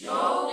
همراهان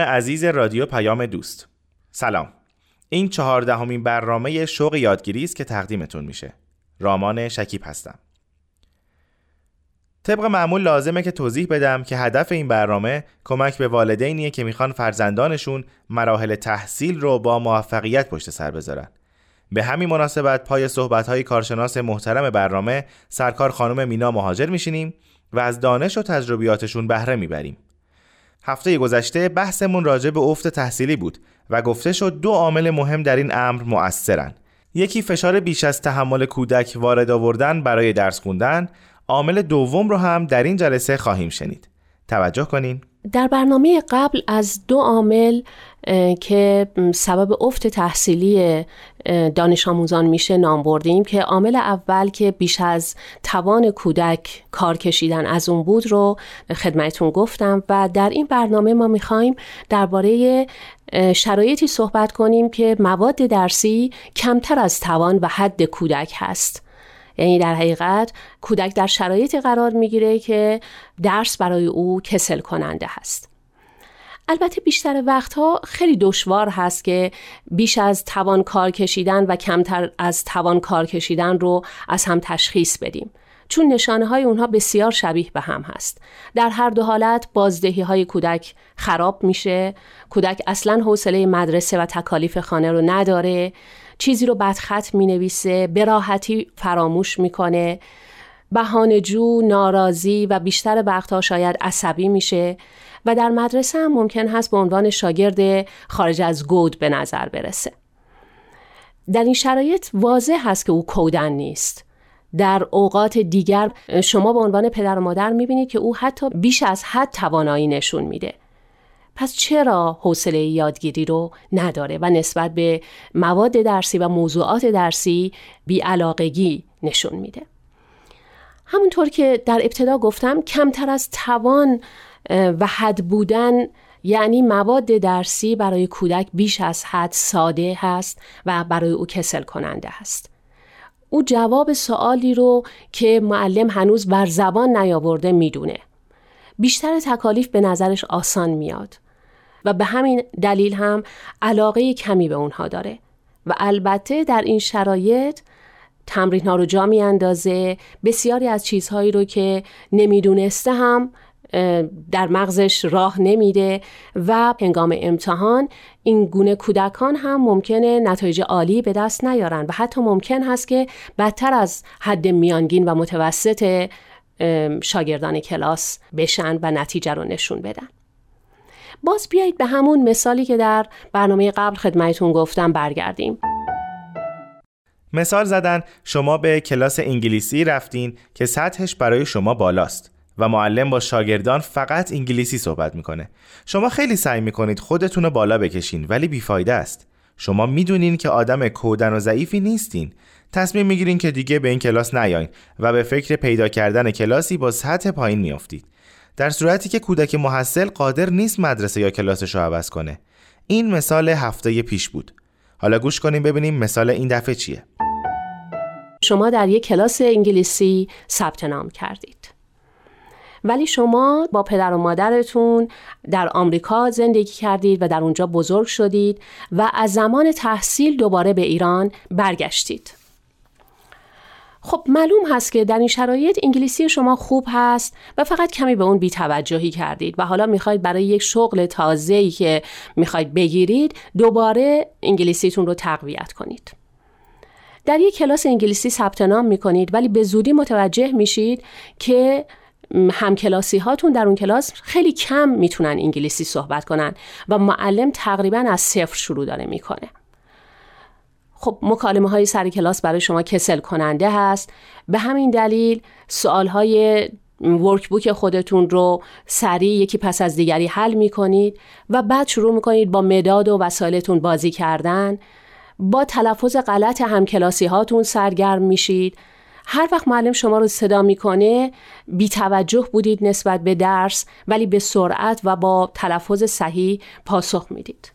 عزیز رادیو پیام دوست. سلام. این چهاردهمین برنامه شوق یادگیری است که تقدیمتون میشه. رامان شکیب هستم. طبق معمول لازمه که توضیح بدم که هدف این برنامه کمک به والدینیه که می‌خوان فرزندانشون مراحل تحصیل رو با موفقیت پشت سر بذارن به همین مناسبت پای صحبت‌های کارشناس محترم برنامه سرکار خانم مینا مهاجر میشینیم و از دانش و تجربیاتشون بهره می‌بریم هفته گذشته بحثمون راجع به افت تحصیلی بود و گفته شد دو عامل مهم در این امر مؤثرن. یکی فشار بیش از تحمل کودک وارد آوردن برای درس خوندن، عامل دوم رو هم در این جلسه خواهیم شنید. توجه کنین. در برنامه قبل از دو عامل که سبب افت تحصیلی دانش آموزان میشه نام بردیم که عامل اول که بیش از توان کودک کار کشیدن از اون بود رو خدمتون گفتم و در این برنامه ما می‌خوایم درباره شرایطی صحبت کنیم که مواد درسی کمتر از توان و حد کودک هست یعنی در حقیقت کودک در شرایطی قرار می‌گیره که درس برای او کسل کننده هست. البته بیشتر وقتها خیلی دشوار هست که بیش از توان کار کشیدن و کمتر از توان کار کشیدن رو از هم تشخیص بدیم. چون نشانه های اونها بسیار شبیه به هم هست. در هر دو حالت بازدهی های کودک خراب میشه. کودک اصلا حوصله مدرسه و تکالیف خانه رو نداره. چیزی رو بدخط می نویسه به راحتی فراموش می‌کنه. بهانه جو ناراضی و بیشتر وقتها شاید عصبی میشه و در مدرسه هم ممکن هست به عنوان شاگرد خارج از گود به نظر برسه. در این شرایط واضح هست که او کودن نیست. در اوقات دیگر شما به عنوان پدر و مادر می‌بینید که او حتی بیش از حد توانایی نشون میده. پس چرا حوصله یادگیری رو نداره و نسبت به مواد درسی و موضوعات درسی بیعلاقگی نشون میده همونطور که در ابتدا گفتم کمتر از توان و حد بودن یعنی مواد درسی برای کودک بیش از حد ساده هست و برای او کسل کننده است. او جواب سوالی رو که معلم هنوز بر زبان نیاورده می‌دونه. بیشتر تکالیف به نظرش آسان میاد و به همین دلیل هم علاقه کمی به اونها داره. و البته در این شرایط تمرین ها رو جا می اندازه بسیاری از چیزهایی رو که نمی‌دونسته هم در مغزش راه نمیده و هنگام امتحان این گونه کودکان هم ممکنه نتایج عالی به دست نیارن. و حتی ممکن هست که بدتر از حد میانگین و متوسط شاگردان کلاس بشن و نتیجه رو نشون بدن. باز بیایید به همون مثالی که در برنامه قبل خدمتون گفتم برگردیم. مثال زدن شما به کلاس انگلیسی رفتین که سطحش برای شما بالاست و معلم با شاگردان فقط انگلیسی صحبت می‌کنه. شما خیلی سعی می‌کنید خودتون رو بالا بکشین ولی بیفایده است. شما می‌دونین که آدم کودن و ضعیفی نیستین. تصمیم می‌گیرین که دیگه به این کلاس نیاین و به فکر پیدا کردن کلاسی با سطح پایین میافتید. در صورتی که کودک محصل قادر نیست مدرسه یا کلاسش رو عوض کنه. این مثال هفته پیش بود. حالا گوش کنیم ببینیم مثال این دفعه چیه. شما در یک کلاس انگلیسی ثبت نام کردید. ولی شما با پدر و مادرتون در آمریکا زندگی کردید و در اونجا بزرگ شدید و از زمان تحصیل دوباره به ایران برگشتید. خب معلوم هست که در این شرایط انگلیسی شما خوب هست و فقط کمی به اون بیتوجهی کردید و حالا می‌خواید برای یک شغل تازه‌ای که می‌خواید بگیرید دوباره انگلیسیتون رو تقویت کنید. در یک کلاس انگلیسی ثبت نام می‌کنید ولی به زودی متوجه میشید که همکلاسی هاتون در اون کلاس خیلی کم می‌تونن انگلیسی صحبت کنن و معلم تقریبا از صفر شروع داره می‌کنه خب مکالمه های سر کلاس برای شما کسل کننده هست. به همین دلیل سوال های ورکبوک خودتون رو سریع یکی پس از دیگری حل می کنید و بعد شروع می کنید با مداد و وسایلتون بازی کردن. با تلفظ غلط همکلاسی هاتون سرگرم میشید. هر وقت معلم شما رو صدا می‌کنه بی توجه بودید نسبت به درس ولی به سرعت و با تلفظ صحیح پاسخ می‌دید.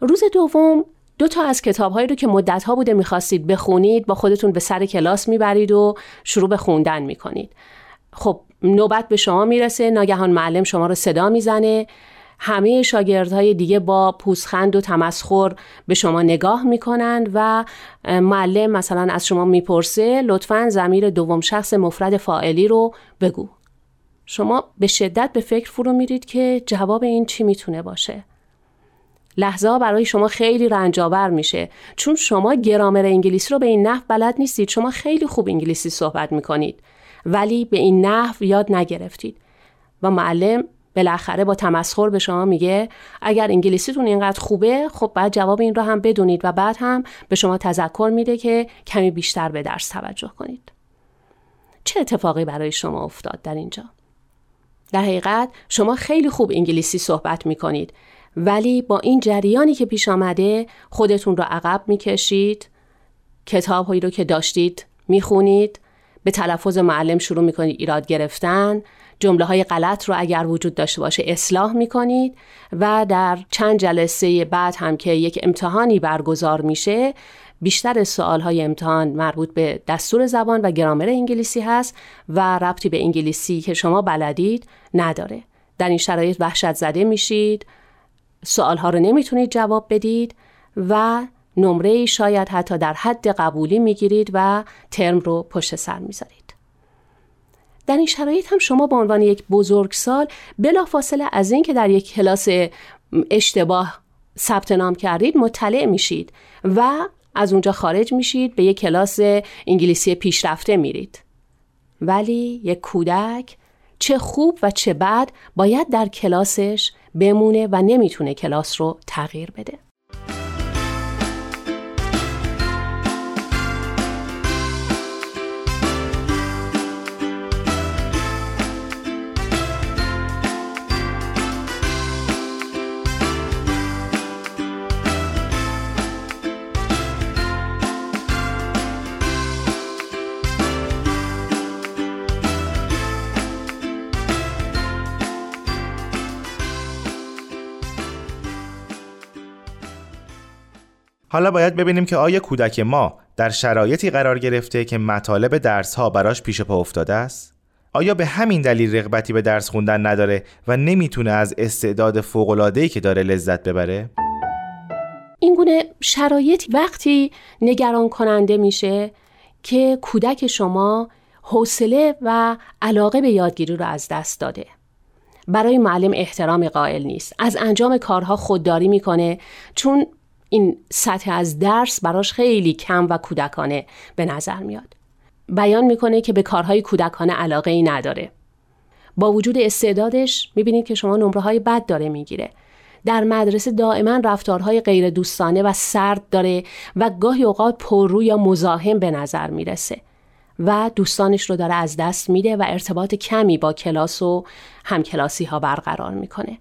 روز دوم دو تا از کتابهایی رو که مدت ها بوده می‌خواستید بخونید با خودتون به سر کلاس می‌برید و شروع به خوندن می‌کنید. خب نوبت به شما می‌رسه ناگهان معلم شما رو صدا می‌زنه. همه شاگردهای دیگه با پوزخند و تمسخر به شما نگاه می‌کنند و معلم مثلا از شما می‌پرسه لطفا زمیر دوم شخص مفرد فائلی رو بگو. شما به شدت به فکر فرو میرید که جواب این چی می‌تونه باشه. لحظه برای شما خیلی رنجاور میشه. چون شما گرامر انگلیسی رو به این نحو بلد نیستید. شما خیلی خوب انگلیسی صحبت می‌کنید. ولی به این نحو یاد نگرفتید. و معلم بالاخره با تمسخر به شما میگه اگر انگلیسیتون اینقدر خوبه خب بعد جواب این رو هم بدونید و بعد هم به شما تذکر میده که کمی بیشتر به درس توجه کنید. چه اتفاقی برای شما افتاد در اینجا؟ در حقیقت شما خیلی خوب انگلیسی صحبت می‌کنید. ولی با این جریانی که پیش آمده خودتون رو عقب می‌کشید کتاب هایی رو که داشتید می‌خونید به تلفظ معلم شروع می‌کنید ایراد گرفتن جمله های غلط رو اگر وجود داشته باشه اصلاح می‌کنید و در چند جلسه بعد هم که یک امتحانی برگزار میشه بیشتر سوال های امتحان مربوط به دستور زبان و گرامر انگلیسی هست و ربطی به انگلیسی که شما بلدید نداره. در این شرایط وحشت زده میشید. سوال ها رو نمی‌تونید جواب بدید و نمره شاید حتی در حد قبولی می‌گیرید و ترم رو پشت سر می‌ذارید. در این شرایط هم شما به عنوان یک بزرگسال بلافاصله از اینکه در یک کلاس اشتباه ثبت نام کردید مطلع میشید و از اونجا خارج میشید به یک کلاس انگلیسی پیشرفته میرید. ولی یک کودک چه خوب و چه بد باید در کلاسش بمونه و نمی‌تونه کلاس رو تغییر بده. حالا باید ببینیم که آیا کودک ما در شرایطی قرار گرفته که مطالب درس ها براش پیش پا افتاده است؟ آیا به همین دلیل رغبتی به درس خوندن نداره و نمی‌تونه از استعداد فوق‌العاده‌ای که داره لذت ببره؟ این گونه شرایط وقتی نگران کننده میشه که کودک شما حوصله و علاقه به یادگیری رو از دست داده. برای معلم احترام قائل نیست. از انجام کارها خودداری می‌کنه چون این سطح از درس براش خیلی کم و کودکانه به نظر میاد. بیان می‌کنه که به کارهای کودکانه علاقه ای نداره. با وجود استعدادش می‌بینید که شما نمره های بد داره می‌گیره. در مدرسه دائما رفتارهای غیر دوستانه و سرد داره و گاهی اوقات پررو یا مزاحم به نظر می‌رسه و دوستانش رو داره از دست میده و ارتباط کمی با کلاس و همکلاسی ها برقرار می‌کنه.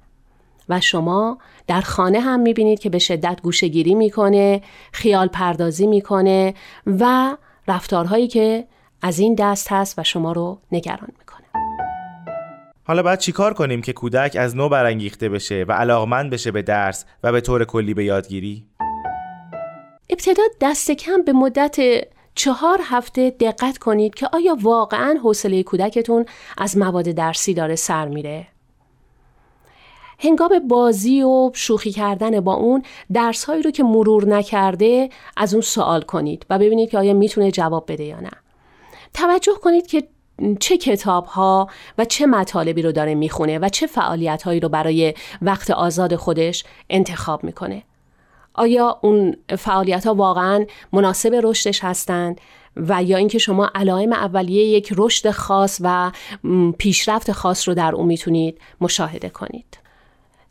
و شما در خانه هم می‌بینید که به شدت گوشگیری می‌کنه خیال پردازی می‌کنه و رفتارهایی که از این دست هست و شما رو نگران می‌کنه. حالا باید چیکار کنیم که کودک از نو برانگیخته بشه و علاقمند بشه به درس و به طور کلی به یادگیری؟ ابتدا دست کم به مدت چهار هفته دقت کنید که آیا واقعا حوصله کودکتون از مواد درسی داره سر میره؟ هنگام بازی و شوخی کردن با اون درسهایی رو که مرور نکرده از اون سوال کنید و ببینید که آیا می‌تونه جواب بده یا نه. توجه کنید که چه کتاب ها و چه مطالبی رو داره می‌خونه و چه فعالیت هایی رو برای وقت آزاد خودش انتخاب می‌کنه. آیا اون فعالیت ها واقعا مناسب رشدش هستند و یا اینکه شما علائم اولیه یک رشد خاص و پیشرفت خاص رو در اون می‌تونید مشاهده کنید.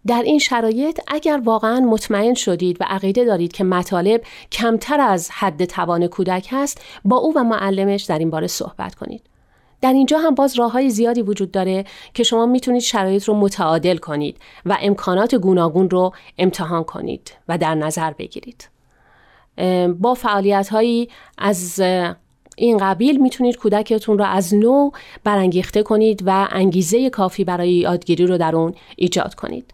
در این شرایط اگر واقعا مطمئن شدید و عقیده دارید که مطالب کمتر از حد توان کودک هست با او و معلمش در این باره صحبت کنید در اینجا هم باز راه های زیادی وجود داره که شما می‌تونید شرایط رو متعادل کنید و امکانات گوناگون رو امتحان کنید و در نظر بگیرید با فعالیت هایی از این قبیل می‌تونید کودکتون رو از نو برانگیخته کنید و انگیزه کافی برای یادگیری رو در اون ایجاد کنید.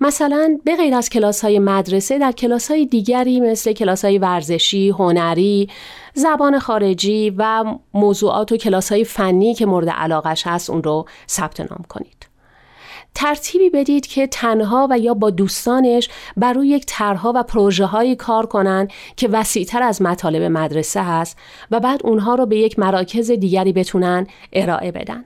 مثلا به غیر از کلاس های مدرسه در کلاس های دیگری مثل کلاس های ورزشی، هنری، زبان خارجی و موضوعات و کلاس های فنی که مورد علاقش هست اون رو ثبت نام کنید. ترتیبی بدید که تنها و یا با دوستانش بر روی یک طرحها و پروژه هایی کار کنند که وسیعتر از مطالب مدرسه هست و بعد اونها رو به یک مراکز دیگری بتونن ارائه بدن.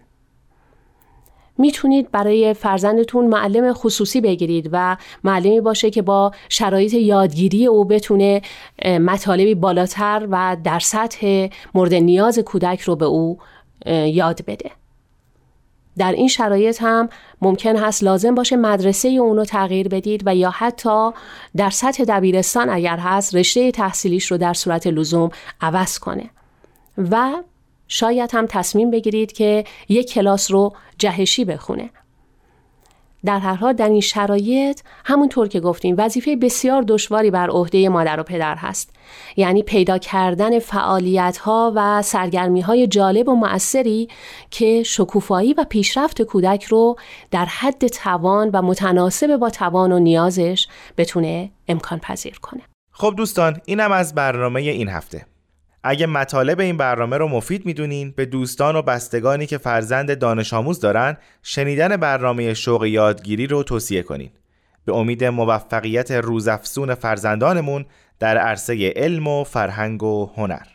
می‌تونید برای فرزندتون معلم خصوصی بگیرید و معلمی باشه که با شرایط یادگیری او بتونه مطالبی بالاتر و در سطح مورد نیاز کودک رو به او یاد بده. در این شرایط هم ممکن هست لازم باشه مدرسه اونو تغییر بدید و یا حتی در سطح دبیرستان اگر هست رشته تحصیلیش رو در صورت لزوم عوض کنه و شاید هم تصمیم بگیرید که یک کلاس رو جهشی بخونه. در هر حال در این شرایط همونطور که گفتیم وظیفه بسیار دشواری بر عهده مادر و پدر هست. یعنی پیدا کردن فعالیت ها و سرگرمی های جالب و مؤثری که شکوفایی و پیشرفت کودک رو در حد توان و متناسب با توان و نیازش بتونه امکان پذیر کنه. خب دوستان اینم از برنامه این هفته. اگه مطالب این برنامه رو مفید می‌دونین به دوستان و بستگانی که فرزند دانش آموز دارن شنیدن برنامه شوق یادگیری رو توصیه کنین. به امید موفقیت روزافزون فرزندانمون در عرصه علم و فرهنگ و هنر.